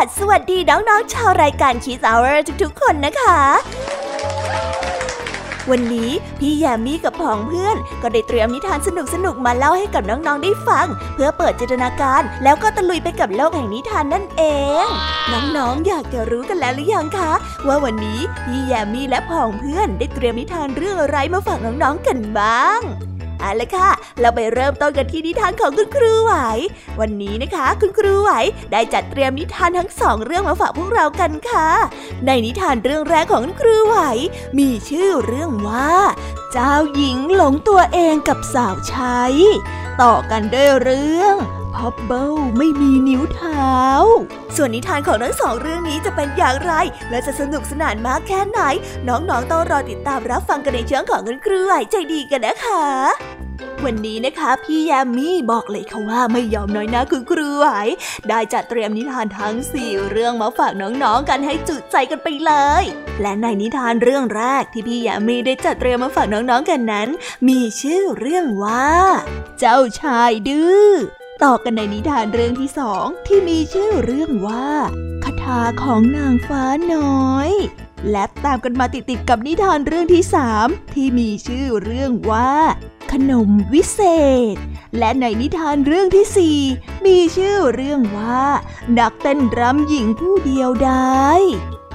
สวัสวัสดีน้องๆชาวรายการ Kiss Hour ทุกๆ คนนะคะ วันนี้พี่แยมมี่กับผองเพื่อน ก็ได้เตรียมนิทานสนุกๆมาเล่าให้กับน้องๆได้ฟัง เพื่อเปิดจินตนาการแล้วก็ตะลุยไปกับโลกแห่งนิทานนั่นเอง น้องๆอยากจะรู้กันแล้วหรือยังคะ ว่าวันนี้พี่แยมมี่และผองเพื่อนได้เตรียมนิทานเรื่องอะไรมาฝากน้องๆกันบ้าง เอาละค่ะ เราไปเริ่มต้นกันที่นิทานของคุณครูไหว วันนี้นะคะ คุณครูไหวได้จัดเตรียมนิทานทั้งสองเรื่องมาฝากพวกเรากันค่ะ ในนิทานเรื่องแรกของคุณครูไหว มีชื่อเรื่องว่า เจ้าหญิงหลงตัวเองกับสาวใช้ ต่อกันด้วยเรื่องพับเบิลไม่มีนิ้วเท้า ส่วนนิทานของทั้งสองเรื่องนี้จะเป็นอย่างไร และจะสนุกสนานมากแค่ไหน น้องๆต้องรอติดตามรับฟังกันในช่วงของคุณครูไหวใจดีกันนะคะวันนี้นะคะพี่แยมมี่บอกเลยค่ะว่าไม่ยอมน้อยนะคุณครูไหวได้จัดเตรียมนิทานทั้งสี่เรื่องมาฝากน้องๆกันให้จุใจกันไปเลย และในนิทานเรื่องแรกที่พี่แยมมี่ได้จัดเตรียมมาฝากน้องๆกันนั้น มีชื่อเรื่องว่า เจ้าชายดื้อ ต่อกันในนิทานเรื่องที่สองที่มีชื่อเรื่องว่าคาถาของนางฟ้าน้อย และตามกันมาติดๆกับนิทานเรื่องที่สามที่มีชื่อเรื่องว่า ขนมวิเศษ และในนิทานเรื่องที่สี่มีชื่อเรื่องว่า นักเต้นรำหญิงผู้เดียวดาย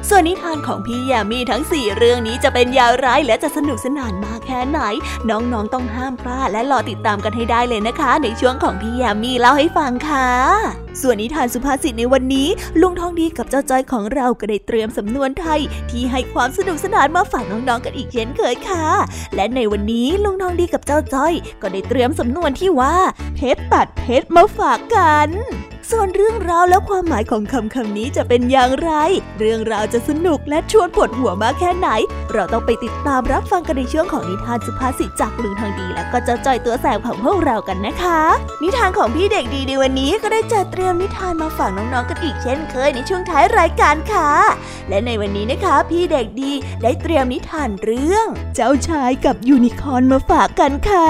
ส่วนนิทานของพี่ยามีทั้งสี่เรื่องนี้จะเป็นอย่างไรและจะสนุกสนานมากแค่ไหน น้องๆต้องห้ามพลาดและรอติดตามกันให้ได้เลยนะคะ ในช่วงของพี่ยามีเล่าให้ฟังค่ะ ส่วนนิทานสุภาษิตในวันนี้ ลุงทองดีกับเจ้าจ้อยของเราก็ได้เตรียมสำนวนไทย ที่ให้ความสนุกสนานมาฝากน้องๆกันอีกเช่นเคยค่ะ และในวันนี้ลุงทองดีกับเจ้าจ้อย ก็ได้เตรียมสำนวนที่ว่าเพชรตัดเพชรมาฝากกัน ส่วนเรื่องราวและความหมายของคำคำนี้จะเป็นอย่างไร เรื่องราวจะสนุกและชวนปวดหัวมากแค่ไหน เราต้องไปติดตามรับฟังกันในช่วงของนิทานสุภาษิตจากลุงทองดีและก็เจ้าจอยตัวแสบของพวกเรากันนะคะ นิทานของพี่เด็กดีในวันนี้ก็ได้จัดเตรียมนิทานมาฝากน้องๆกันอีกเช่นเคยในช่วงท้ายรายการค่ะ และในวันนี้นะคะ พี่เด็กดีได้เตรียมนิทานเรื่อง เจ้าชายกับยูนิคอร์นมาฝากกันค่ะ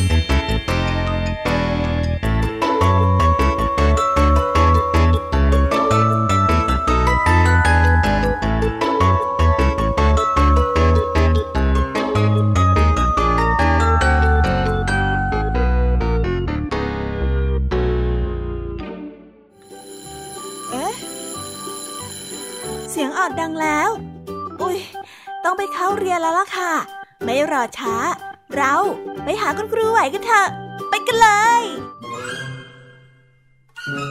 าเรียนแล้วล่ะค่ะ ไม่รอช้า เราไปหาคุณครูไหวกันเถอะ ไปกันเลยค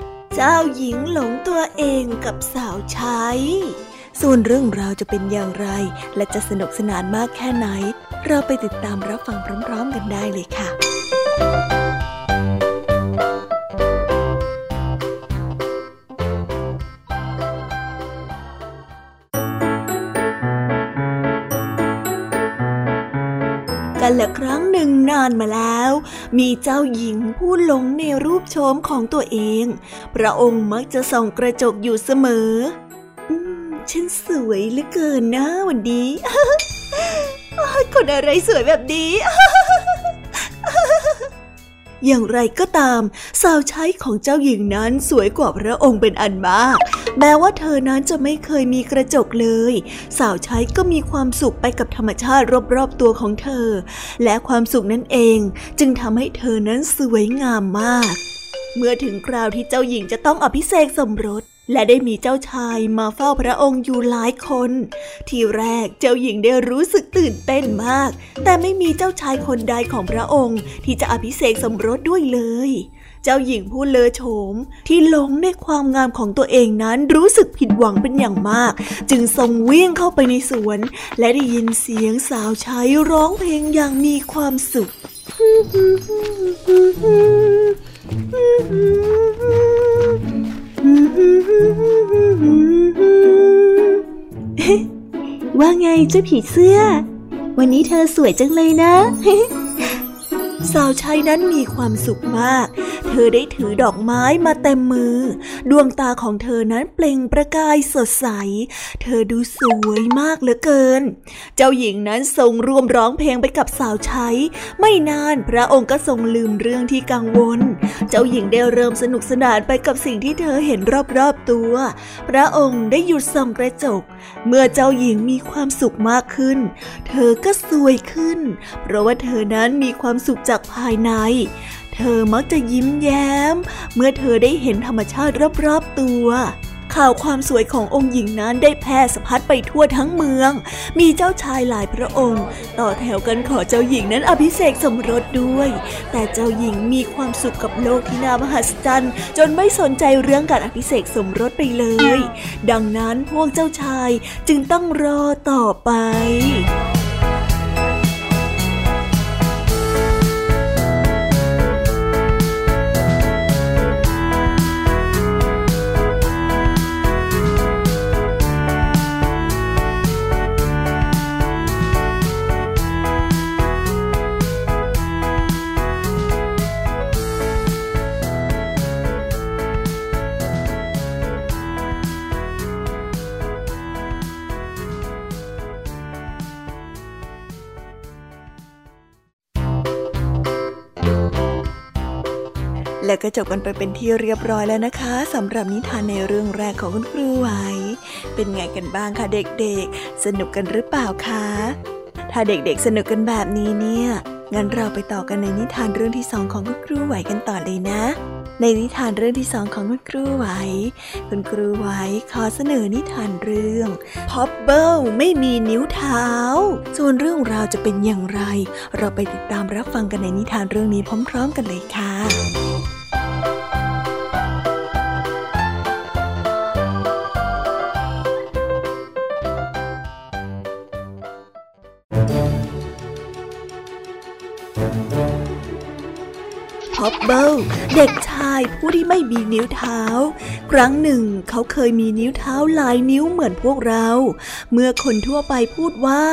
เจ้าหญิงหลงตัวเองกับสาวใช้ส่วนเรื่องราวจะเป็นอย่างไร และจะสนุกสนานมากแค่ไหน เราไปติดตามรับฟังพร้อมๆกันได้เลยค่ะ กันละครั้งหนึ่งนานมาแล้ว มีเจ้าหญิงผู้หลงในรูปโฉมของตัวเอง พระองค์มักจะส่องกระจกอยู่เสมอ อืม ฉันสวยเหลือเกินนะวันนี้ คนอะไรสวยแบบนี้อย่างไรก็ตาม สาวใช้ของเจ้าหญิงนั้นสวยกว่าพระองค์เป็นอันมาก แม้ว่าเธอนั้นจะไม่เคยมีกระจกเลย สาวใช้ก็มีความสุขไปกับธรรมชาติรอบๆตัวของเธอ และความสุขนั้นเองจึงทำให้เธอนั้นสวยงามมาก เมื่อถึงคราวที่เจ้าหญิงจะต้องอภิเษกสมรสและได้มีเจ้าชายมาเฝ้าพระองค์อยู่หลายคน ทีแรกเจ้าหญิงได้รู้สึกตื่นเต้นมาก แต่ไม่มีเจ้าชายคนใดของพระองค์ที่จะอภิเษกสมรสด้วยเลย เจ้าหญิงผู้เลอโฉม ที่หลงในความงามของตัวเองนั้นรู้สึกผิดหวังเป็นอย่างมาก จึงทรงวิ่งเข้าไปในสวน และได้ยินเสียงสาวใช้ร้องเพลงอย่างมีความสุข ว่าไงเจ้าผีเสื้อ วันนี้เธอสวยจังเลยนะ สาวใช้นั้นมีความสุขมาก เธอได้ถือดอกไม้มาเต็มมือ ดวงตาของเธอนั้นเปล่งประกายสดใส เธอดูสวยมากเหลือเกิน เจ้าหญิงนั้นทรงร่วมร้องเพลงไปกับสาวใช้ ไม่นานพระองค์ก็ทรงลืมเรื่องที่กังวล เจ้าหญิงได้เริ่มสนุกสนานไปกับสิ่งที่เธอเห็นรอบๆตัว พระองค์ได้หยุดส่องกระจก เมื่อเจ้าหญิงมีความสุขมากขึ้น เธอก็สวยขึ้น เพราะว่าเธอนั้นมีความสุขจากภายใน เธอมักจะยิ้มแย้ม เมื่อเธอได้เห็นธรรมชาติรอบๆตัวข่าวความสวยขององค์หญิงนั้นได้แพร่สะพัดไปทั่วทั้งเมือง มีเจ้าชายหลายพระองค์ ต่อแถวกันขอเจ้าหญิงนั้นอภิเษกสมรสด้วย แต่เจ้าหญิงมีความสุขกับโลกที่น่ามหัศจรรย์ จนไม่สนใจเรื่องการอภิเษกสมรสไปเลย ดังนั้นพวกเจ้าชายจึงต้องรอต่อไป จบกันไปเป็นที่เรียบร้อยแล้วนะคะสำหรับนิทานในเรื่องแรกของคุณครูไหว เป็นไงกันบ้างคะเด็กๆ สนุกกันหรือเปล่าคะ ถ้าเด็กๆสนุกกันแบบนี้เนี่ย งั้นเราไปต่อกันในนิทานเรื่องที่สองของคุณครูไหวกันต่อเลยนะ ในนิทานเรื่องที่สองของคุณครูไหว คุณครูไหวขอเสนอนิทานเรื่องพอบเบิลไม่มีนิ้วเท้า ส่วนเรื่องราวจะเป็นอย่างไร เราไปติดตามรับฟังกันในนิทานเรื่องนี้พร้อม ๆ กันเลยค่ะ อปเบิลเด็กชายผู้ที่ไม่มีนิ้วเท้า ครั้งหนึ่งเขาเคยมีนิ้วเท้าหลายนิ้วเหมือนพวกเรา เมื่อคนทั่วไปพูดว่า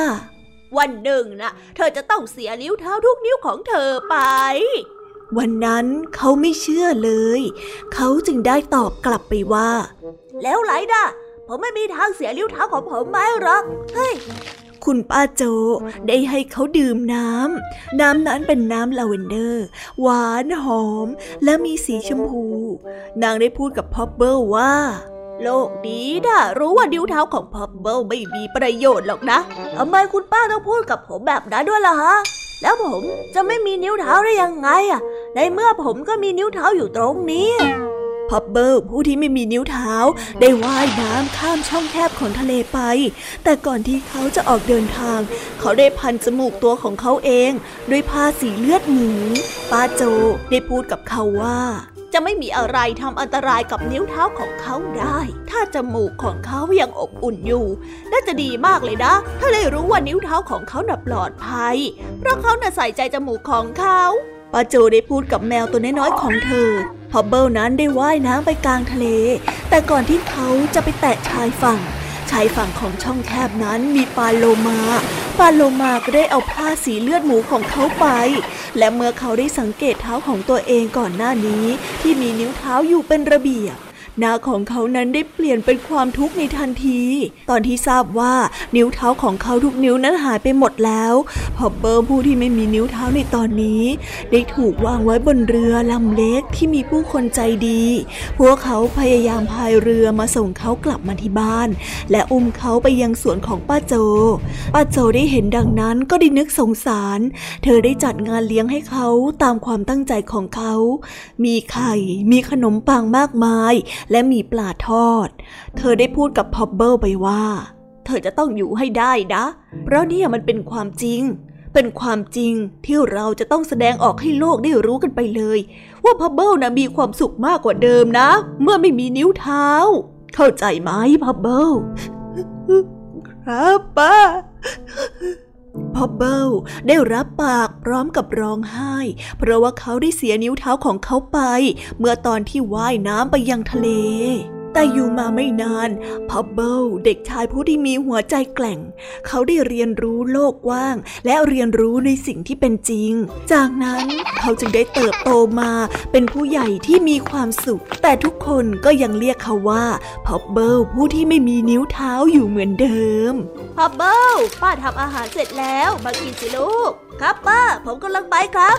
วันหนึ่งนะเธอจะต้องเสียนิ้วเท้าทุกนิ้วของเธอไป วันนั้นเขาไม่เชื่อเลย เขาจึงได้ตอบกลับไปว่า แล้วไรนะผมไม่มีทางเสียนิ้วเท้าของผมไม่หรอกเฮ้ย คุณป้าโจได้ให้เขาดื่มน้ำ น้ำนั้นเป็นน้ำลาเวนเดอร์ หวานหอม และมีสีชมพู นางได้พูดกับพอปเบิลว่า โลกดีนะรู้ว่านิ้วเท้าของพอปเบิลไม่มีประโยชน์หรอกนะทำไมคุณป้าต้องพูดกับผมแบบนั้นด้วยล่ะฮะแล้วผมจะไม่มีนิ้วเท้าได้ยังไงอะในเมื่อผมก็มีนิ้วเท้าอยู่ตรงนี้ พับเบิลผู้ที่ไม่มีนิ้วเท้า ได้ว่ายน้ำข้ามช่องแคบของทะเลไป แต่ก่อนที่เขาจะออกเดินทาง เขาได้พันจมูกตัวของเขาเอง ด้วยผ้าสีเลือดหมูป้าโจได้พูดกับเขาว่าจะไม่มีอะไรทำอันตรายกับนิ้วเท้าของเขาได้ ถ้าจมูกของเขายังอบอุ่นอยู่ น่าจะดีมากเลยนะ ถ้าได้รู้ว่านิ้วเท้าของเขาน่ะปลอดภัย เพราะเขาน่ะใส่ใจจมูกของเขา ป้าโจได้พูดกับแมวตัวน้อยๆของเธอ พอเบิลนั้นได้ว่ายน้ำไปกลางทะเล แต่ก่อนที่เขาจะไปแตะชายฝั่ง ชายฝั่งของช่องแคบนั้นมีปลาโลมา ปลาโลมาก็ได้เอาผ้าสีเลือดหมูของเขาไป และเมื่อเขาได้สังเกตเท้าของตัวเองก่อนหน้านี้ ที่มีนิ้วเท้าอยู่เป็นระเบียบ หน้าของเขานั้นได้เปลี่ยนเป็นความทุกข์ในทันที ตอนที่ทราบว่านิ้วเท้าของเขาทุกนิ้วนั้นหายไปหมดแล้วพอเบอร์ผู้ที่ไม่มีนิ้วเท้าในตอนนี้ ได้ถูกวางไว้บนเรือลำเล็กที่มีผู้คนใจดี พวกเขาพยายามพายเรือมาส่งเขากลับมาที่บ้าน และอุ้มเขาไปยังสวนของป้าโจ ป้าโจได้เห็นดังนั้นก็ได้นึกสงสาร เธอได้จัดงานเลี้ยงให้เขาตามความตั้งใจของเขา มีไข่ มีขนมปังมากมายและมีปลาทอด เธอได้พูดกับพอบเบิลไปว่า เธอจะต้องอยู่ให้ได้นะ เพราะนี่มันเป็นความจริง เป็นความจริงที่เราจะต้องแสดงออกให้โลกได้รู้กันไปเลย ว่าพอบเบิลนะมีความสุขมากกว่าเดิมนะ เมื่อไม่มีนิ้วเท้า เข้าใจไหมพอบเบิลครับป้า พอเบิลได้รับปากพร้อมกับร้องไห้ เพราะว่าเขาได้เสียนิ้วเท้าของเขาไป เมื่อตอนที่ว่ายน้ำไปยังทะเล แต่อยู่มาไม่นานพับเบิลเด็กชายผู้ที่มีหัวใจแกร่ง เขาได้เรียนรู้โลกกว้าง และเรียนรู้ในสิ่งที่เป็นจริง จากนั้นเขาจึงได้เติบโตมาเป็นผู้ใหญ่ที่มีความสุข แต่ทุกคนก็ยังเรียกเขาว่าพับเบิลผู้ที่ไม่มีนิ้วเท้าอยู่เหมือนเดิมพับเบิลป้าทำอาหารเสร็จแล้วมากินสิลูก ครับป้าผมกำลังไปครับ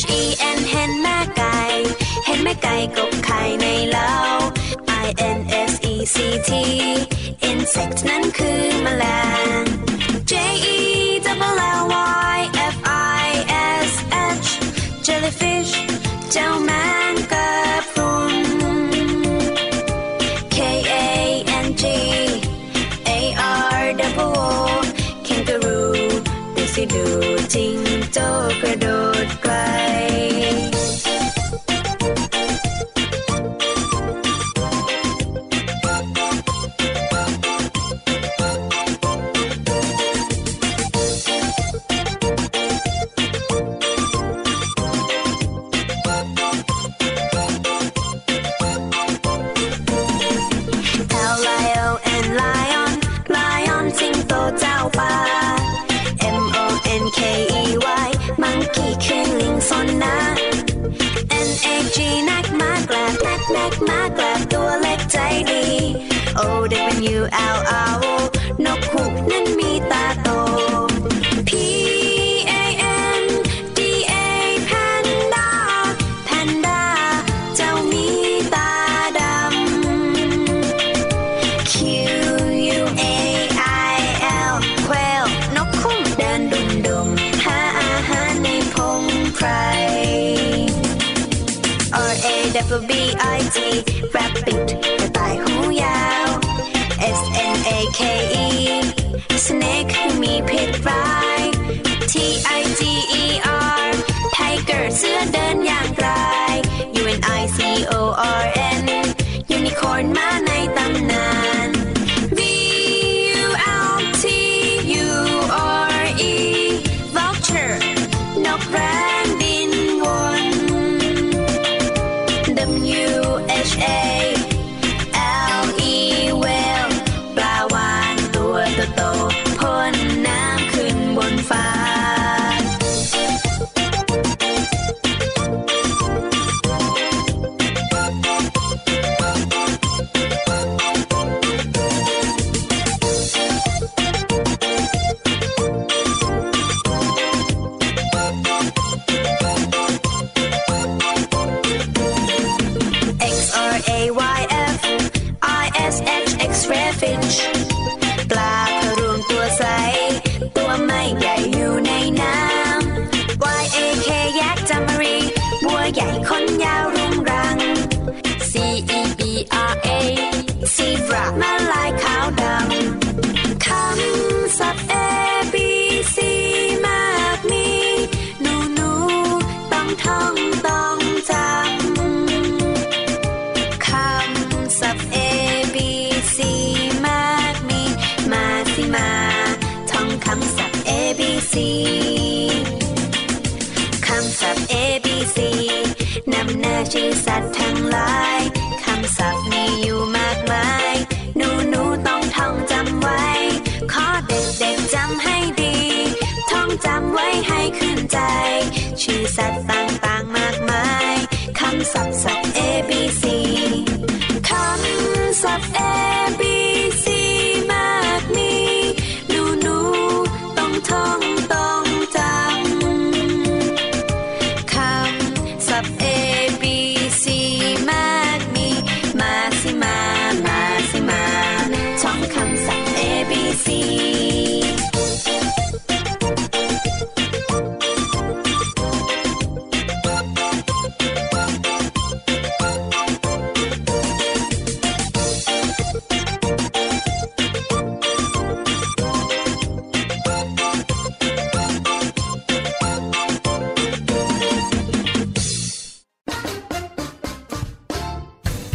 H E N เห็นแม่ไก่ เห็นแม่ไก่กบไข่ในเล้า I N S E C T insect นั้นคือแมลง out.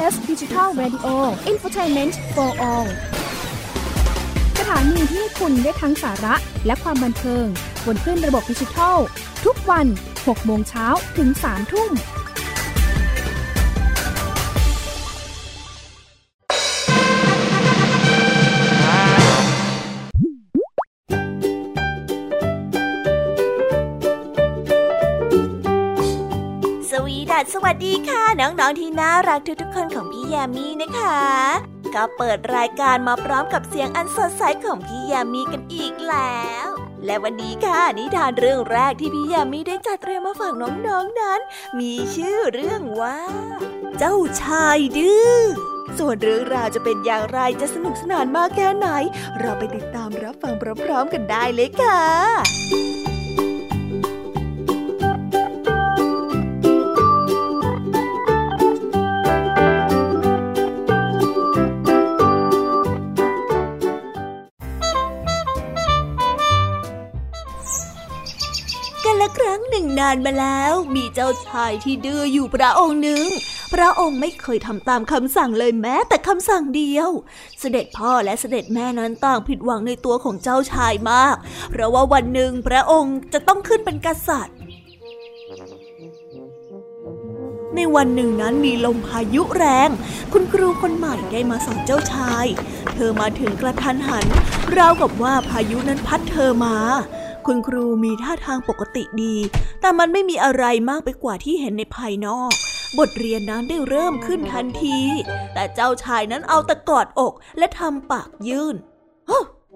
เมนต์ for all สถานีที่คุณได้ทั้งสาระและความบันเทิงบนขึ้นระบบดิจิทัล ทุกวัน 6 โมงเช้าถึง 3 ทุ่ม สวัสดีค่ะ น้องๆที่น่ารักทุกๆคนของพี่ยามีนะคะ ก็เปิดรายการมาพร้อมกับเสียงอันสดใสของพี่ยามีกันอีกแล้ว และวันนี้ค่ะนิทานเรื่องแรกที่พี่ยามีได้จัดเตรียมมาฝากน้องๆนนั้น มีชื่อเรื่องว่า เจ้าชายดื้อส่วนเรื่องราวจะเป็นอย่างไรจะสนุกสนานมากแค่ไหน เราไปติดตามรับฟังพร้อมๆกันได้เลยค่ะานมาแล้ว มีเจ้าชายที่ดื้ออยู่พระองค์หนึ่ง พระองค์ไม่เคยทำตามคำสั่งเลยแม้แต่คำสั่งเดียว เสด็จพ่อและเสด็จแม่นั้นต่างผิดหวังในตัวของเจ้าชายมาก เพราะว่าวันหนึ่งพระองค์จะต้องขึ้นเป็นกษัตริย์ ในวันหนึ่งนั้นมีลมพายุแรง คุณครูคนใหม่ได้มาสอนเจ้าชาย เธอมาถึงกระทันหัน ราวกับว่าพายุนั้นพัดเธอมา คุณครูมีท่าทางปกติดี แต่มันไม่มีอะไรมากไปกว่าที่เห็นในภายนอก บทเรียนนั้นได้เริ่มขึ้นทันที แต่เจ้าชายนั้นเอาตะกอดอกและทำปากยื่น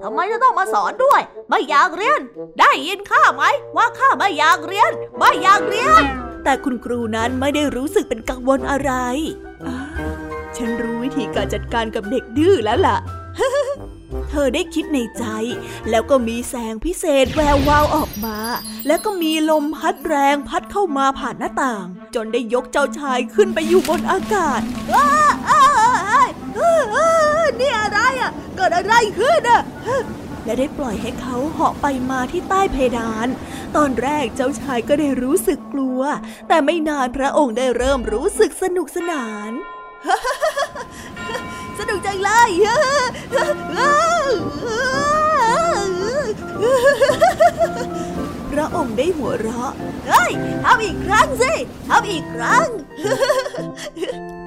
ทำไมจะต้องมาสอนด้วย ไม่อยากเรียน ได้ยินข้าไหม ว่าข้าไม่อยากเรียน ไม่อยากเรียน แต่คุณครูนั้นไม่ได้รู้สึกเป็นกังวลอะไร ฉันรู้วิธีการจัดการกับเด็กดื้อแล้วล่ะ เธอได้คิดในใจ แล้วก็มีแสงพิเศษแวววาวออกมา แล้วก็มีลมพัดแรงพัดเข้ามาผ่านหน้าต่าง จนได้ยกเจ้าชายขึ้นไปอยู่บนอากาศนี่อะไรอะเกิดอะไรขึ้นอะและได้ปล่อยให้เขาเหาะไปมาที่ใต้เพดาน ตอนแรกเจ้าชายก็ได้รู้สึกกลัว แต่ไม่นานพระองค์ได้เริ่มรู้สึกสนุกสนาน สนุกจังเลยพระองค์ได้หัวเราะ เฮ้ยทำอีกครั้งสิทำอีกครั้ง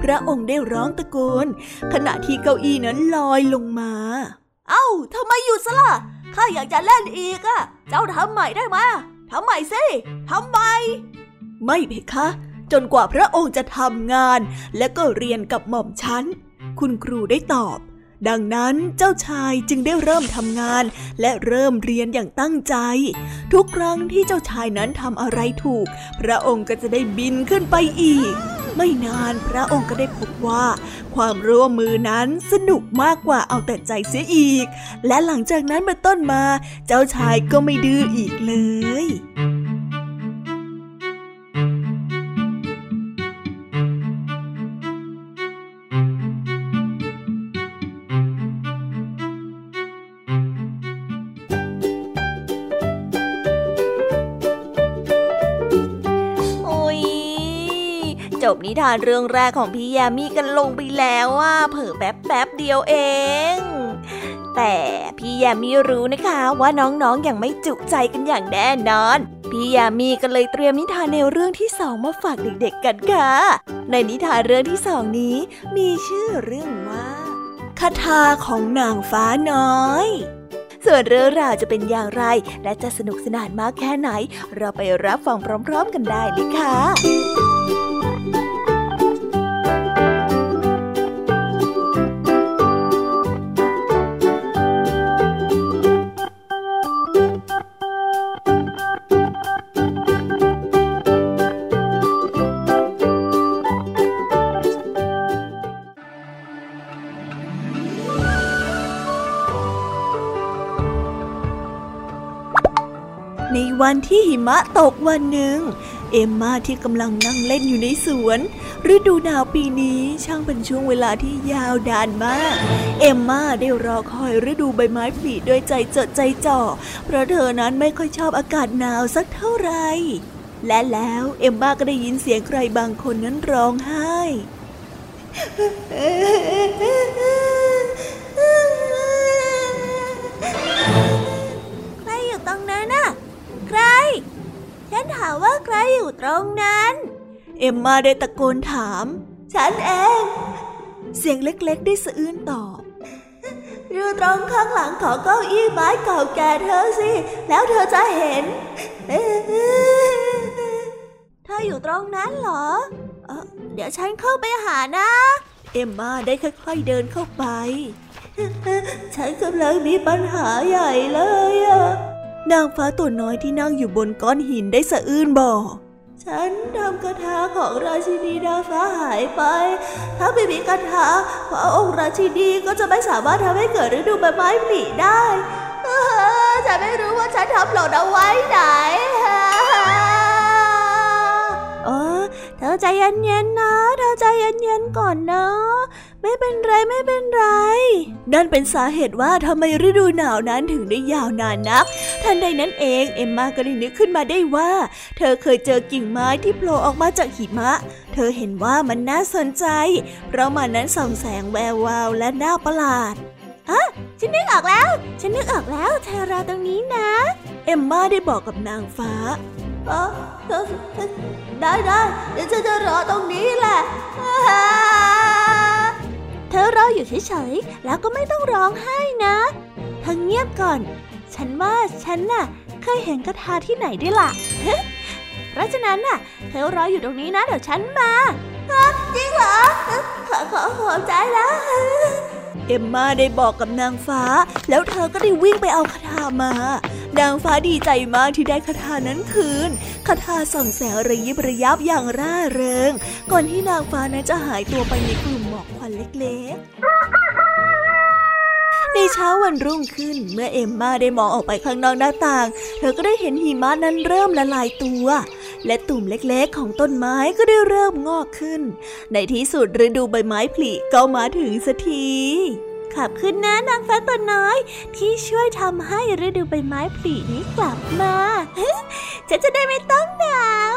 พระองค์ได้ร้องตะโกน ขณะที่เก้าอี้นั้นลอยลงมา เอ้าทำไมหยุดซะล่ะ ข้าอยากจะเล่นอีกอะเจ้าทำใหม่ได้ไหมทำใหม่สิทำใหม่ ไม่เพคะ จนกว่าพระองค์จะทำงาน และก็เรียนกับหม่อมฉัน คุณครูได้ตอบ ดังนั้นเจ้าชายจึงได้เริ่มทำงาน และเริ่มเรียนอย่างตั้งใจ ทุกครั้งที่เจ้าชายนั้นทำอะไรถูก พระองค์ก็จะได้บินขึ้นไปอีก ไม่นานพระองค์ก็ได้พบว่า ความร่วมมือนั้นสนุกมากกว่าเอาแต่ใจเสียอีก และหลังจากนั้นเป็นต้นมา เจ้าชายก็ไม่ดื้ออีกเลย บนิทานเรื่องแรกของพี่ยามีกันลงไปแล้วว่าเผิ่แป๊บแป๊บเดียวเอง แต่พี่ยามีรู้นะคะว่าน้องๆออย่างไม่จุใจกันอย่างแน่นอนพี่ยามีก็เลยเตรียมนิทานในวเรื่องที่สองมาฝากเด็กๆกันค่ะ ในนิทานเรื่องที่สองนี้ มีชื่อเรื่องว่าคาถาของนางฟ้าน้อย ส่วนเรื่องราวจะเป็นอย่างไร และจะสนุกสนานมากแค่ไหน เราไปรับฟังพร้อม ๆ กันได้เลยค่ะ ที่หิมะตกวันหนึ่ง เอมมาที่กำลังนั่งเล่นอยู่ในสวน ฤดูหนาวปีนี้ช่างเป็นช่วงเวลาที่ยาวนานมาก เอมมาได้รอคอยฤดูใบไม้ผลิด้วยใจจดใจจ่อ เพราะเธอนั้นไม่ค่อยชอบอากาศหนาวสักเท่าไหร่และแล้วเอมมาก็ได้ยินเสียงใครบางคนนั้นร้องไห้ ใคร ฉันถามว่าใครอยู่ตรงนั้น เอ็มมาได้ตะโกนถาม ฉันเอง เสียงเล็กๆ ได้สะอื้นตอบอยู่ตรงข้างหลังของเก้าอี้ไม้เก่าแก่เธอสิ แล้วเธอจะเห็น เธออยู่ตรงนั้นเหรอเออเดี๋ยวฉันเข้าไปหานะ เอ็มมาได้ค่อยๆเดินเข้าไป ฉันกำลังมีปัญหาใหญ่เลยอะ นางฟ้าตัวน้อยที่นั่งอยู่บนก้อนหินได้สะอื้นบอกฉันทำคาถาของราชินีนางฟ้าหายไป ถ้าไม่มีคาถาพระองค์ราชินีก็จะไม่สามารถทำให้เกิดฤดูใบไม้ผลิได้ฉันไม่รู้ว่าฉันทำหล่นเอาไว้ไหนเออเธอใจเย็นๆนะ เธอใจเย็นๆก่อนนะ ไม่เป็นไรไม่เป็นไร นั่นเป็นสาเหตุว่าทำไมฤดูหนาวนั้นถึงได้ยาวนานนัก ทันใดนั้นเองเอ็มมาก็ได้นึกขึ้นมาได้ว่า เธอเคยเจอกิ่งไม้ที่โผล่ออกมาจากหิมะ เธอเห็นว่ามันน่าสนใจ เพราะมันนั้นส่องแสงแวววาวและน่าประหลาดอะฉันนึกออกแล้ว ฉันนึกออกแล้ว เธอรอตรงนี้นะ เอ็มมาได้บอกกับนางฟ้าอ๋อได้ได้เดี๋ยวฉันจะรอตรงนี้แหละ เธอรออยู่เฉยๆ แล้วก็ไม่ต้องร้องไห้นะเธอเงียบก่อน ฉันว่าฉันน่ะ เคยเห็นกระทาที่ไหนด้วยล่ะ เพราะฉะนั้นน่ะ เธอรออยู่ตรงนี้นะ เดี๋ยวฉันมาจริงเหรอขอขอขอบใจแล้ว เอ็มมาได้บอกกับนางฟ้า แล้วเธอก็ได้วิ่งไปเอาคาถามา นางฟ้าดีใจมากที่ได้คาถานั้นคืนคาถาส่องแสงระยิบระยับอย่างร่าเริง ก่อนที่นางฟ้านั้นจะหายตัวไปในกลุ่มหมอกควันเล็กๆ ในเช้าวันรุ่งขึ้นเมื่อเอ็มมาได้มองออกไปข้างนอกหน้าต่าง เธอก็ได้เห็นหิมะนั้นเริ่มละลายตัว และตุ่มเล็กๆของต้นไม้ก็ได้เริ่มงอกขึ้น ในที่สุดฤดูใบไม้ผลิก็มาถึงสักทีขับขึ้นนะนางฟ้าตัวน้อย ที่ช่วยทำให้ฤดูใบไม้ผลินี้กลับมาฉันจะได้ไม่ต้องหนาว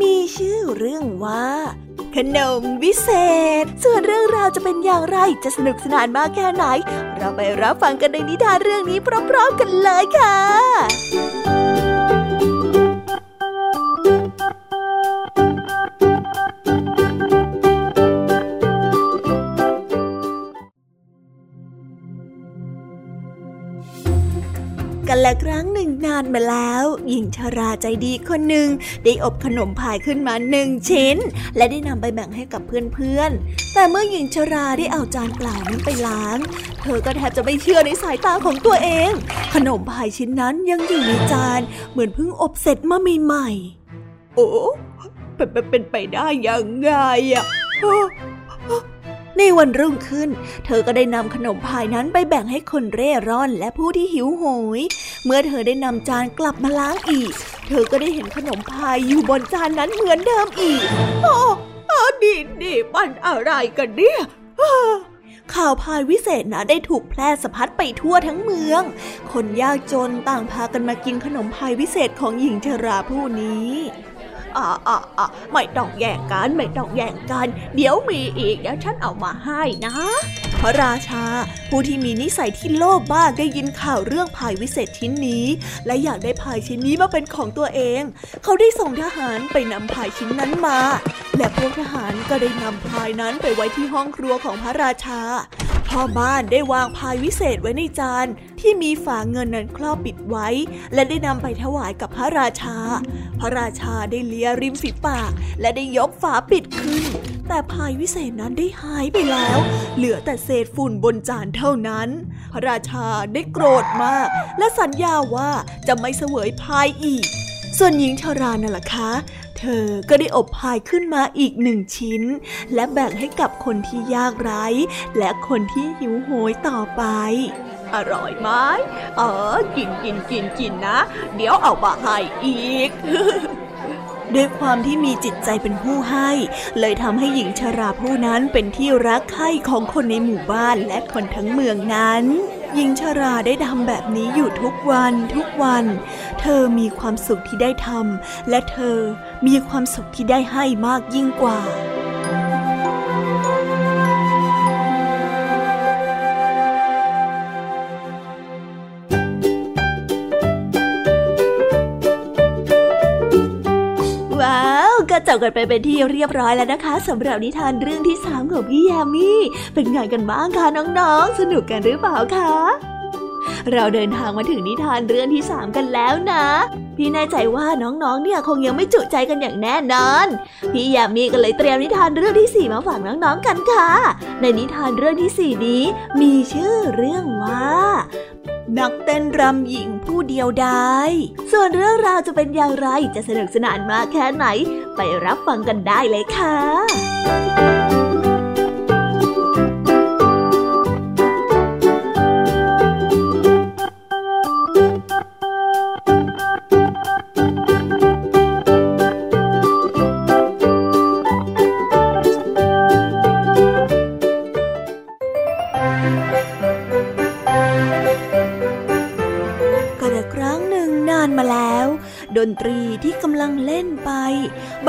มีชื่อเรื่องว่า ขนมวิเศษ ส่วนเรื่องราวจะเป็นอย่างไรจะสนุกสนานมากแค่ไหน เราไปรับฟังกันในนิทานเรื่องนี้พร้อมๆกันเลยค่ะ กันและครั้งหนึ่งนานมาแล้ว หญิงชราใจดีคนหนึ่งได้อบขนมพายขึ้นมาหนึ่งชิ้น และได้นำไปแบ่งให้กับเพื่อนๆ แต่เมื่อหญิงชราได้เอาจานเปล่านั้นไปล้าง เธอก็แทบจะไม่เชื่อในสายตาของตัวเอง ขนมพายชิ้นนั้นยังอยู่ในจาน เหมือนเพิ่งอบเสร็จมาใหม่ๆโอ้เป็นเป็นไปได้ยังไงอะ ในวันรุ่งขึ้น เธอก็ได้นำขนมพายนั้นไปแบ่งให้คนเร่ร่อนและผู้ที่หิวโหย เมื่อเธอได้นำจานกลับมาล้างอีก เธอก็ได้เห็นขนมพายอยู่บนจานนั้นเหมือนเดิมอีก โอ้โอ้ดีดีมันอะไรกันเนี่ยข่าวพายวิเศษนะได้ถูกแพร่สะพัดไปทั่วทั้งเมือง คนยากจนต่างพากันมากินขนมพายวิเศษของหญิงชราผู้นี้ อ่าอ่าอ่าไม่ต้องแย่งกันไม่ต้องแย่งกัน เดี๋ยวมีอีกเดี๋ยวฉันเอามาให้นะ ระราชา ผู้ที่มีนิสัยที่โลภมากได้ยินข่าวเรื่องพายวิเศษชิ้นนี้ และอยากได้พายชิ้นนี้มาเป็นของตัวเอง เขาได้ส่งทหารไปนำพายชิ้นนั้นมา และพวกทหารก็ได้นำพายนั้นไปไว้ที่ห้องครัวของพระราชาพ่อบ้านได้วางพายวิเศษไว้ในจานที่มีฝาเงินนั้นครอบปิดไว้ และได้นำไปถวายกับพระราชา พระราชาได้เลียริมฝีปาก และได้ยกฝาปิดขึ้น แต่พายวิเศษนั้นได้หายไปแล้ว เหลือแต่เศษฝุ่นบนจานเท่านั้น พระราชาได้โกรธมาก และสัญญาว่าจะไม่เสวยพายอีก ส่วนหญิงชารานั่นล่ะคะ เธอก็ได้อบพายขึ้นมาอีกหนึ่งชิ้น และแบ่งให้กับคนที่ยากไร้ และคนที่หิวโหยต่อไปอร่อยไหมเออ กินกินกินกินนะ เดี๋ยวเอามาให้อีก ด้วยความที่มีจิตใจเป็นผู้ให้ เลยทำให้หญิงชราผู้นั้นเป็นที่รักใคร่ของคนในหมู่บ้านและคนทั้งเมืองนั้นหญิงชาราได้ทำแบบนี้อยู่ทุกวันทุกวัน เธอมีความสุขที่ได้ทำและเธอมีความสุขที่ได้ให้มากยิ่งกว่า จบกันไปเป็นที่เรียบร้อยแล้วนะคะสำหรับนิทานเรื่องที่สามของพี่ยามีเป็นไงกันบ้างคะน้องๆ สนุกกันหรือเปล่าคะเราเดินทางมาถึงนิทานเรื่องที่สามกันแล้วนะ พี่แน่ใจว่าน้องๆ เนี่ยคงยังไม่จุใจกันอย่างแน่นอน พี่ยามีก็เลยเตรียมนิทานเรื่องที่สี่มาฝากน้องๆ กันค่ะ ในนิทานเรื่องที่สี่นี้มีชื่อเรื่องว่า นักเต้นรำหญิงผู้เดียวดายส่วนเรื่องราวจะเป็นอย่างไรจะสนุกสนานมากแค่ไหน ไปรับฟังกันได้เลยค่ะ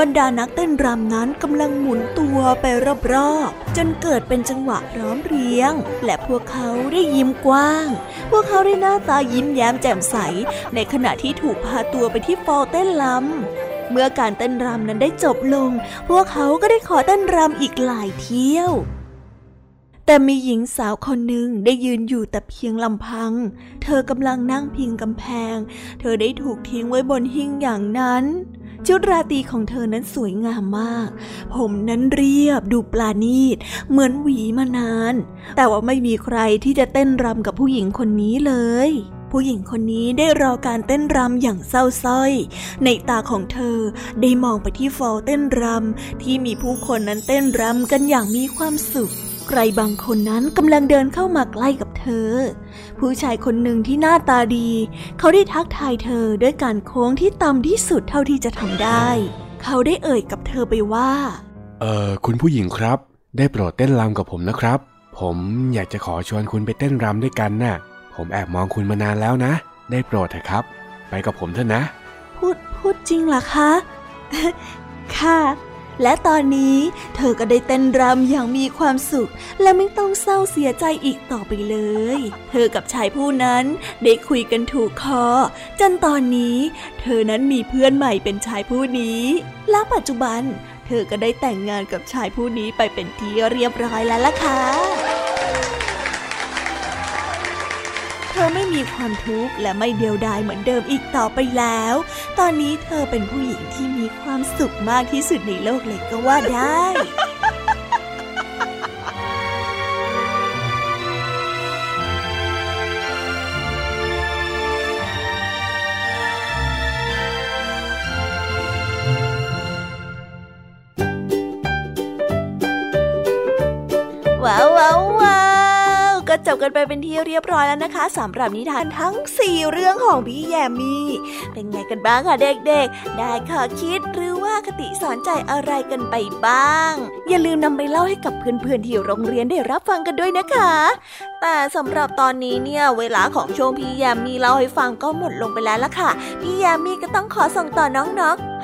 บรรดานักเต้นรำนั้นกำลังหมุนตัวไปรอบๆ จนเกิดเป็นจังหวะพร้อมเรียง และพวกเขาได้ยิ้มกว้าง พวกเขาได้หน้าตายิ้มแย้มแจ่มใส ในขณะที่ถูกพาตัวไปที่ฟอเต้นลำเมื่อการเต้นรำนั้นได้จบลง พวกเขาก็ได้ขอเต้นรำอีกหลายเที่ยวแต่มีหญิงสาวคนหนึ่งได้ยืนอยู่แต่เพียงลำพัง เธอกำลังนั่งพิงกำแพง เธอได้ถูกทิ้งไว้บนหิ้งอย่างนั้น ชุดราตรีของเธอนั้นสวยงามมาก ผมนั้นเรียบดูปลาณีต เหมือนหวีมานาน แต่ว่าไม่มีใครที่จะเต้นรำกับผู้หญิงคนนี้เลย ผู้หญิงคนนี้ได้รอการเต้นรำอย่างเศร้าส้อย ในตาของเธอได้มองไปที่ฟอลเต้นรำที่มีผู้คนนั้นเต้นรำกันอย่างมีความสุข ใครบางคนนั้นกำลังเดินเข้ามาใกล้กับ ธอ ผู้ชายคนหนึ่งที่หน้าตาดี เขาได้ทักทายเธอด้วยการโค้งที่ต่ำที่สุดเท่าที่จะทำได้ เขาได้เอ่ยกับเธอไปว่า เออคุณผู้หญิงครับ ได้โปรดเต้นรำกับผมนะครับ ผมอยากจะขอชวนคุณไปเต้นรำด้วยกันนะ่ะ ผมแอบมองคุณมานานแล้วนะ ได้โปรดเถอะครับ ไปกับผมเถอะนะ พูดพูดจริงเหรอคะ ค่ะ และตอนนี้เธอก็ได้เต้นรำอย่างมีความสุข และไม่ต้องเศร้าเสียใจอีกต่อไปเลย เธอกับชายผู้นั้นได้คุยกันถูกคอ จนตอนนี้ เธอนั้นมีเพื่อนใหม่เป็นชายผู้นี้ และปัจจุบัน เธอก็ได้แต่งงานกับชายผู้นี้ไปเป็นที่เรียบร้อยแล้วล่ะค่ะ ธอไม่มีความทุกข์และไม่เดียวดายเหมือนเดิมอีกต่อไปแล้ว ตอนนี้เธอเป็นผู้หญิงที่มีความสุขมากที่สุดในโลกเลยก็ว่าได้ จบกันไปเป็นที่เรียบร้อยแล้วนะคะสำหรับนิทานทั้ง 4 เรื่องของพี่แยมมี่เป็นไงกันบ้างคะเด็กๆ ได้ข้อคิดหรือว่าคติสอนใจอะไรกันไปบ้าง อย่าลืมนำไปเล่าให้กับเพื่อนๆที่โรงเรียนได้รับฟังกันด้วยนะคะ แต่สำหรับตอนนี้เนี่ยเวลาของช่วงพี่แยมมี่เล่าให้ฟังก็หมดลงไปแล้วล่ะค่ะพี่แยมมี่ก็ต้องขอส่งต่อน้องๆ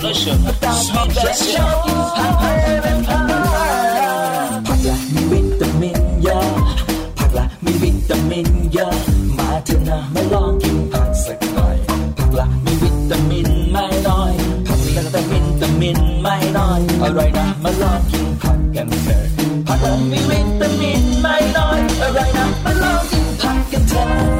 pressure. Sweet pressure. Parla mi vitamin เยอะผักละมีวิตามินเยอะมาเถอะนะมาลองกินผักสักหน่อยผักละมีวิตามินไม่น้อยผักมีวิตามินตามินไม่น้อยอร่อยนะมาลองกินผักกันเถอะผักละมีวิตามินไม่น้อยอร่อยนะมาลองกินผักกันเถอะ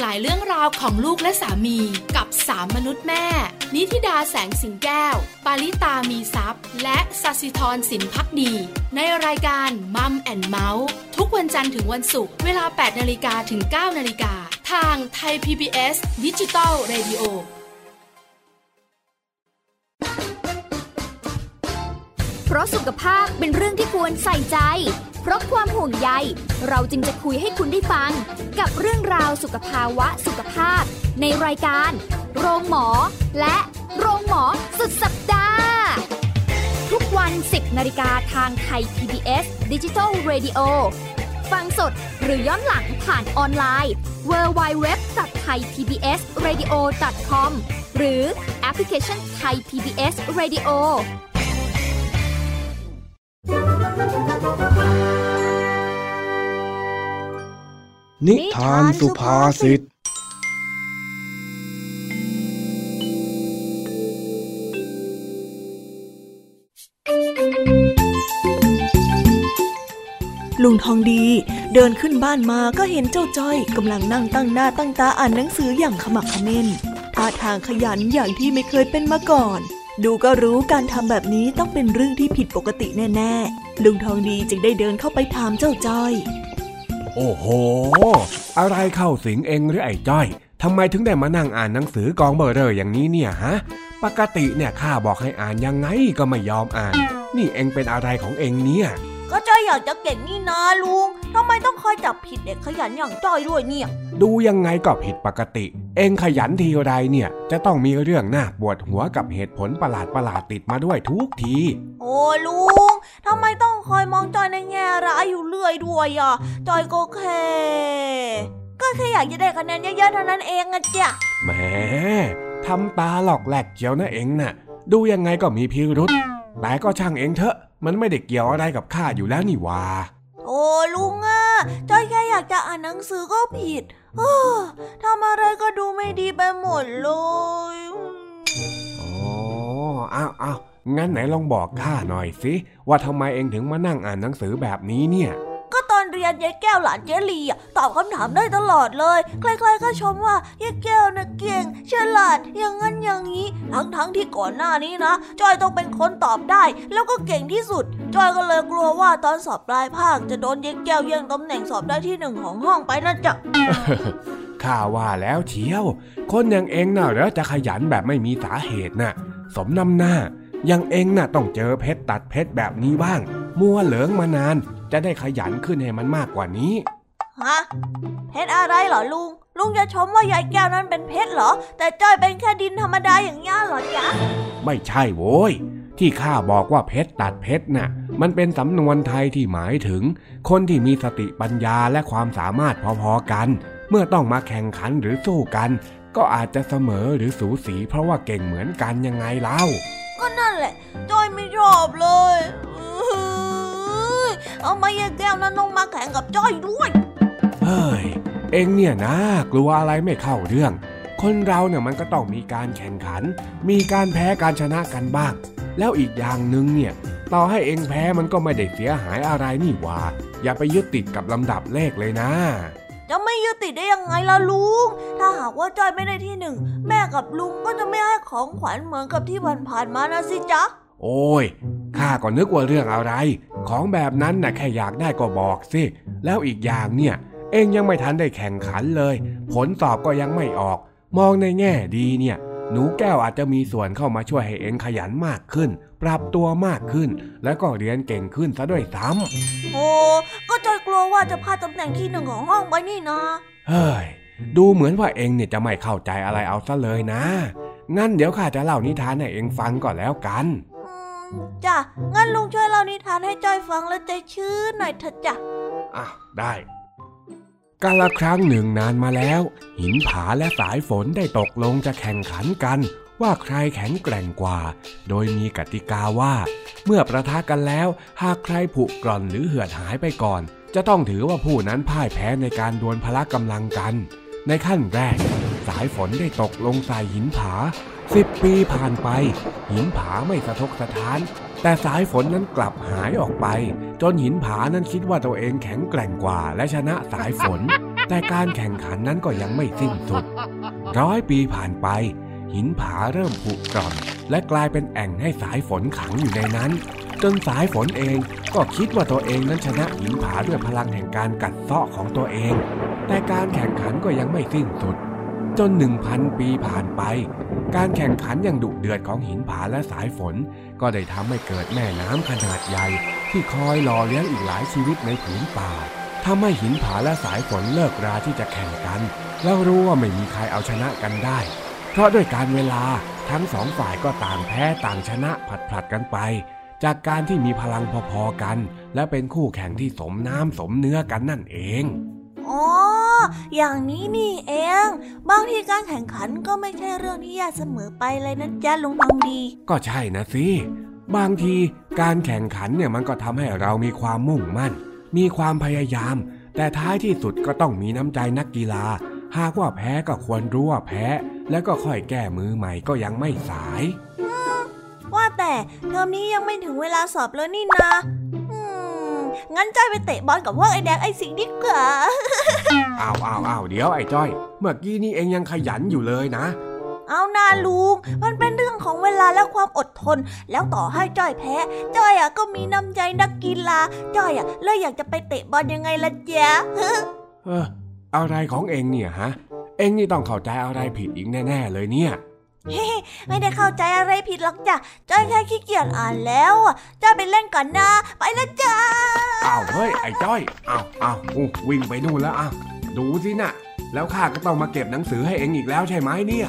กหลายเรื่องราวของลูกและสามีกับสามมนุษย์แม่ นิธิดาแสงสิงแก้ว ปาริตามีซัพ์และสัสิธรสินพักดี ในรายการ Mom and Mouth ทุกวันจันทร์ถึงวันศุกร์เวลา 8นาฬิกาถึง 9นาฬิกาทางไทย PBS Digital Radioเพราะสุขภาพเป็นเรื่องที่ควรใส่ใจ เพราะความห่วงใย เราจึงจะคุยให้คุณได้ฟัง กับเรื่องราวสุขภาวะสุขภาพ ในรายการ โรงหมอ และโรงหมอสุดสัปดาห์ ทุกวัน 10นาฬิกาทางไทย PBS d i g i ดิจิ Radio ฟังสดหรือย้อนหลังผ่านออนไลน์ www.thaipbsradio.com หรือแอปพลิเคชัน Thai PBS Radio นิทานสุภาษิต ลุงทองดีเดินขึ้นบ้านมาก็เห็นเจ้าจ้อยกำลังนั่งตั้งหน้าตั้งตาอ่านหนังสืออย่างขมักขม้นท่าทางขยันอย่างที่ไม่เคยเป็นมาก่อน ดูก็รู้การทำแบบนี้ต้องเป็นเรื่องที่ผิดปกติแน่ ๆ ลุงทองดีจึงได้เดินเข้าไปถามเจ้าจ้อย โอ้โห อะไรเข้าสิงเองหรือไอ้จ้อยทำไมถึงได้มานั่งอ่านหนังสือกองเบอร์เรออย่างนี้เนี่ยฮะ ปกติเนี่ยข้าบอกให้อ่านยังไงก็ไม่ยอมอ่าน นี่เองเป็นอะไรของเองเนี่ย อยอยากจะเก่งนี่นาลุงทำไมต้องคอยจับผิดเด็กขยันอย่างจ้อยด้วยเนี่ย ดูยังไงก็ผิดปกติ เองขยันทีไรเนี่ย จะต้องมีเรื่องน่าปวดหัวกับเหตุผลประหลาดประหลาดๆติดมาด้วยทุกที โอ้ลุงทำไมต้องคอยมองจอยในแง่ร้ายอยู่เรื่อยด้วยอะจอยก็แค่ก็แค่อยากจะได้คะแนนเยอะๆเท่านั้นเองอะจ้ะแหมทำตาหลอกแหลกเจียวนะเองน่ะ ดูยังไงก็มีพิรุษ แต่ก็ช่างเองเถอะ มันไม่ได้เกี่ยวอะไรกับข้าอยู่แล้วนี่หว่าโอ้ลุงอะจอยแค่อยากจะอ่านหนังสือก็ผิดเออทำอะไรก็ดูไม่ดีไปหมดเลยอ๋ออ้าวอ้าวงั้นไหนลองบอกข้าหน่อยสิว่าทำไมเองถึงมานั่งอ่านหนังสือแบบนี้เนี่ยก็ตอ นยนยายแก้วหลานเจลีอะตอบคำถามได้ตลอดเลยใครๆก็ชมว่ายายแก้วนะเก่งฉลาดอย่างงั้นอย่างนี้ ทั้งๆที่ก่อนหน้านี้นะจอยต้องเป็นคนตอบได้ แล้วก็เก่งที่สุด จอยก็เลยกลัวว่าตอนสอบปลายภาค จะโดนยายแก้วแย่งตำแหน่งสอบได้ที่หนึ่งของห้องไปนะจ๊ะข้าว่าแล้วเชียว คนอย่างเองน่ะเหรอจะขยันแบบไม่มีสาเหตุน่ะ สมนำหน้าอย่างเองน่ะต้องเจอเพชรตัดเพชรแบบนี้บ้าง มัวเหลิงมานาน จะได้ขยันขึ้นให้มันมากกว่านี้ ฮะ เพชรอะไรเหรอลุง ลุงจะชมว่ายายแก้วนั้นเป็นเพชรเหรอ แต่จ้อยเป็นแค่ดินธรรมดาอย่างนี้ยเหรอจ๊ะ ไม่ใช่โว้ย ที่ข้าบอกว่าเพชรตัดเพชรน่ะ มันเป็นสำนวนไทยที่หมายถึง คนที่มีสติปัญญาและความสามารถพอๆกัน เมื่อต้องมาแข่งขันหรือสู้กัน ก็อาจจะเสมอหรือสูสีเพราะว่าเก่งเหมือนกันยังไงเล่า ก็นั่นแหละจอยไม่ชอบเลยอื้อ เอามายายแก้วนั้นต้องมาแข่งกับจ้อยด้วย เฮ้ย เองเนี่ยนะ กลัวอะไรไม่เข้าเรื่อง คนเราเนี่ยมันก็ต้องมีการแข่งขัน มีการแพ้การชนะกันบ้าง แล้วอีกอย่างหนึ่งเนี่ย ต่อให้เองแพ้มันก็ไม่ได้เสียหายอะไรนี่หว่า อย่าไปยึดติดกับลำดับเลขเลยนะจะไม่ยึดติดได้ยังไงล่ะลุง ถ้าหากว่าจอยไม่ได้ที่หนึ่ง แม่กับลุงก็จะไม่ให้ของขวัญเหมือนกับที่ผ่านๆมานะสิจ๊ะ โอ้ย ข้าก็นึกว่าเรื่องอะไร ของแบบนั้นน่ะแค่อยากได้ก็บอกสิ แล้วอีกอย่างเนี่ย เองยังไม่ทันได้แข่งขันเลย ผลสอบก็ยังไม่ออก มองในแง่ดีเนี่ย หนูแก้วอาจจะมีส่วนเข้ามาช่วยให้เองขยันมากขึ้น ปรับตัวมากขึ้น แล้วก็เรียนเก่งขึ้นซะด้วยซ้ำโอ้ก็จอยกลัวว่าจะพลาดตำแหน่งที่หนึ่งของห้องไปนี่นะเฮ้ยดูเหมือนว่าเองเนี่ยจะไม่เข้าใจอะไรเอาซะเลยนะ งั้นเดี๋ยวข้าจะเล่านิทานให้เองฟังก่อนแล้วกันอืม จ้ะ งั้นลุงช่วยเล่านิทานให้จอยฟังแล้วใจชื้นหน่อยเถอะจ้ะ อะ ได้กาละครั้งหนึ่งนานมาแล้ว หินผาและสายฝนได้ตกลงจะแข่งขันกัน ว่าใครแข็งแกร่งกว่า โดยมีกติกาว่า เมื่อประทะกันแล้ว หากใครผุกร่อนหรือเหือดหายไปก่อน จะต้องถือว่าผู้นั้นพ่ายแพ้ในการดวลพละกำลังกัน ในขั้นแรก สายฝนได้ตกลงใส่หินผา สิบปีผ่านไป หินผาไม่สะทกสะท้าน แต่สายฝนนั้นกลับหายออกไป จนหินผานั้นคิดว่าตัวเองแข็งแกร่งกว่า และชนะสายฝน แต่การแข่งขันนั้นก็ยังไม่สิ้นสุด ร้อยปีผ่านไป หินผาเริ่มผุกร่อน และกลายเป็นแอ่งให้สายฝนขังอยู่ในนั้น จนสายฝนเองก็คิดว่าตัวเองนั้นชนะหินผาด้วยพลังแห่งการกัดเซาะของตัวเอง แต่การแข่งขันก็ยังไม่สิ้นสุด จนหนึ่งพันปีผ่านไป การแข่งขันอย่างดุเดือดของหินผาและสายฝน ก็ได้ทำให้เกิดแม่น้ำขนาดใหญ่ที่คอยหล่อเลี้ยงอีกหลายชีวิตในผืนป่าทำให้หินผาและสายฝนเลิกราที่จะแข่งกัน แล้วรู้ว่าไม่มีใครเอาชนะกันได้ เพราะด้วยการเวลาทั้งสองฝ่ายก็ต่างแพ้ต่างชนะผัดผลัดกันไป จากการที่มีพลังพอๆกัน และเป็นคู่แข่งที่สมน้ำสมเนื้อกันนั่นเอง อ๋อ อย่างนี้นี่เอง บางทีการแข่งขันก็ไม่ใช่เรื่องที่ยากเสมอไปเลยนะจ๊ะลุงทองดี ก็ใช่นะสิ บางทีการแข่งขันเนี่ยมันก็ทำให้เรามีความมุ่งมั่น มีความพยายาม แต่ท้ายที่สุดก็ต้องมีน้ำใจนักกีฬา หากว่าแพ้ก็ควรรู้ว่าแพ้ แล้วก็ค่อยแก้มือใหม่ก็ยังไม่สาย ว่าแต่เทอมนี้ยังไม่ถึงเวลาสอบเลยนี่นะอืม งั้นจ้อยไปเตะบอลกับพวกไอ้แดงไอ้สิงดีกว่าอ้าวอ้าวอ้าวเดี๋ยวไอ้จ้อย เมื่อกี้นี่เองยังขยันอยู่เลยนะ เอาหน้าลุง มันเป็นเรื่องของเวลาและความอดทน แล้วต่อให้จ้อยแพ้ จ้อยอะก็มีน้ำใจนักกีฬา จ้อยอะเลยอยากจะไปเตะบอลยังไงล่ะจ๊ะเอออะไรของเองเนี่ยฮะ เองนี่ต้องเข้าใจอะไรผิดอีกแน่ ๆ เลยเนี่ย ไม่ได้เข้าใจอะไรผิดหรอกจ้ะจ้อยแค่ขี้เกียจอ่านแล้วจ้อยไปเล่นก่อนนะ ไปแล้วจ้าอ้าวเฮ้ยไอ้จ้อยอ้าวอ้าววิ่งไปนู่นแล้วอ้าวดูสินะแล้วข้าก็ต้องมาเก็บหนังสือให้เองอีกแล้วใช่ไหมเนี่ย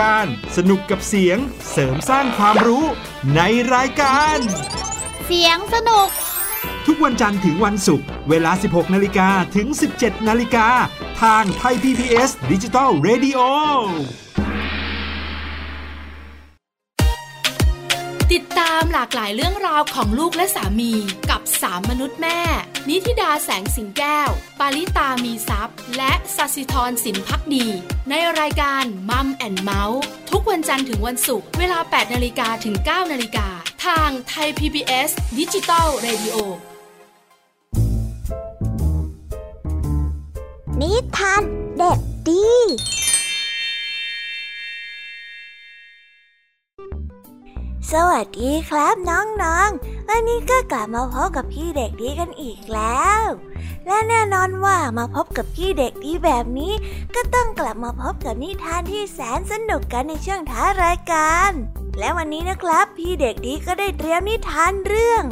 การสนุกกับเสียงเสริมสร้างความรู้ในรายการ เสียงสนุก ทุกวันจันทร์ถึงวันศุกร์เวลา 16 นาฬิกาถึง 17 นาฬิกา ทางไทย PPS ดิจิตอล Radio ติดตามหลากหลายเรื่องราวของลูกและสามีกับสามมนุษย์แม่ นิธิดาแสงสิงแก้ว ปาริตามีซัพ์และสัสิธรสินพักดี ในรายการ Mom and Mouth ทุกวันจันทร์ถึงวันศุกร์เวลา 8นาฬิกาถึง 9นาฬิกาทางไทย PBS Digital Radio นิทานเด็กดี สวัสดีครับน้องๆ วันนี้ก็กลับมาพบกับพี่เด็กดีกันอีกแล้ว และแน่นอนว่ามาพบกับพี่เด็กดีแบบนี้ ก็ต้องกลับมาพบกับนิทานที่แสนสนุกกันในช่วงท้ายรายการ และวันนี้นะครับ พี่เด็กดีก็ได้เตรียมนิทานเรื่อง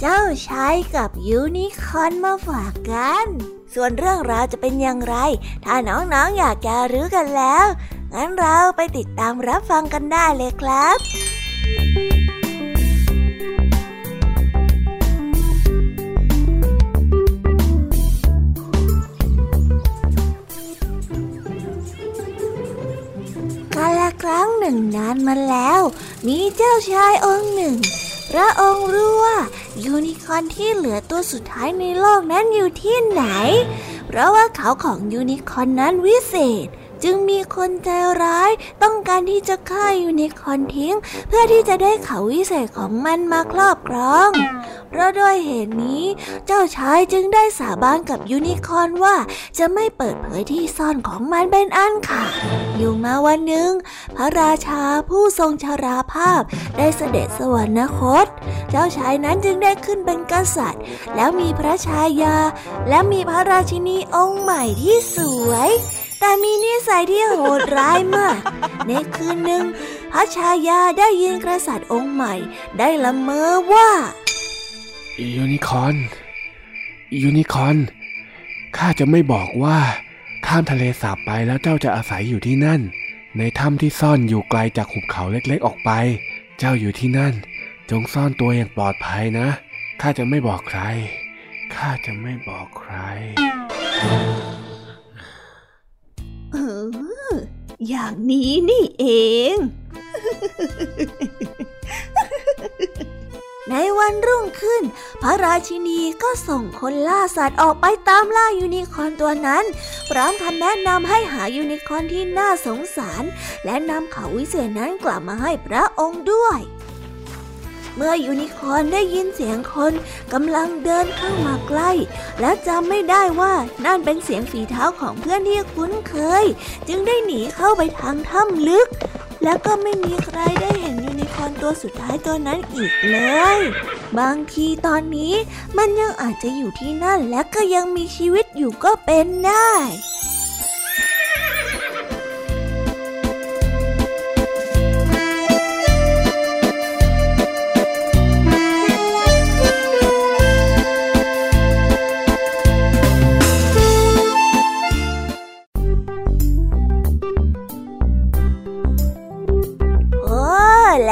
เจ้าชายกับยูนิคอนมาฝากกัน ส่วนเรื่องราวจะเป็นอย่างไร ถ้าน้องๆออยากจะรู้กันแล้ว งั้นเราไปติดตามรับฟังกันได้เลยครับานมาแล้ว มีเจ้าชายองค์หนึ่ง พระองค์รู้ว่ายูนิคอนที่เหลือตัวสุดท้ายในโลกนั้นอยู่ที่ไหน เพราะว่าเขาของยูนิคอนนั้นวิเศษ จึงมีคนใจร้ายต้องการที่จะฆ่ายูนิคอนทิ้ง เพื่อที่จะได้เขาวิเศษของมันมาครอบครอง เพราะด้วยเหตุนี้ เจ้าชายจึงได้สาบานกับยูนิคอนว่าจะไม่เปิดเผยที่ซ่อนของมันเป็นอันขาดอยู่มาวันหนึ่ง พระราชาผู้ทรงชราภาพได้เสด็จสวรรคต เจ้าชายนั้นจึงได้ขึ้นเป็นกษัตริย์ แล้วมีพระชายา และมีพระราชินีองค์ใหม่ที่สวย แต่มีนิสัยที่โหดร้ายมาก ในคืนหนึ่งพระชายาได้ยินกษัตริย์องค์ใหม่ ได้ละเมอว่า ยูนิคอนยูนิคอนข้าจะไม่บอกว่า ข้ามทะเลสาบไปแล้วเจ้าจะอาศัยอยู่ที่นั่น ในถ้ำที่ซ่อนอยู่ไกลจากหุบเขาเล็กๆออกไป เจ้าอยู่ที่นั่น จงซ่อนตัวอย่างปลอดภัยนะข้าจะไม่บอกใครข้าจะไม่บอกใคร อย่างนี้นี่เอง ในวันรุ่งขึ้น พระราชินีก็ส่งคนล่าสัตว์ออกไปตามล่ายูนิคอร์นตัวนั้น พร้อมคำแนะนำให้หายูนิคอร์นที่น่าสงสาร และนำเขาวิเศษนั้นกลับมาให้พระองค์ด้วย เมื่อยูนิคอร์นได้ยินเสียงคนกำลังเดินเข้ามาใกล้ และจำไม่ได้ว่านั่นเป็นเสียงฝีเท้าของเพื่อนที่คุ้นเคย จึงได้หนีเข้าไปทางถ้ำลึก แล้วก็ไม่มีใครได้เห็นยูนิคอร์นตัวสุดท้ายตัวนั้นอีกเลย บางทีตอนนี้มันยังอาจจะอยู่ที่นั่นและก็ยังมีชีวิตอยู่ก็เป็นได้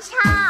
ำ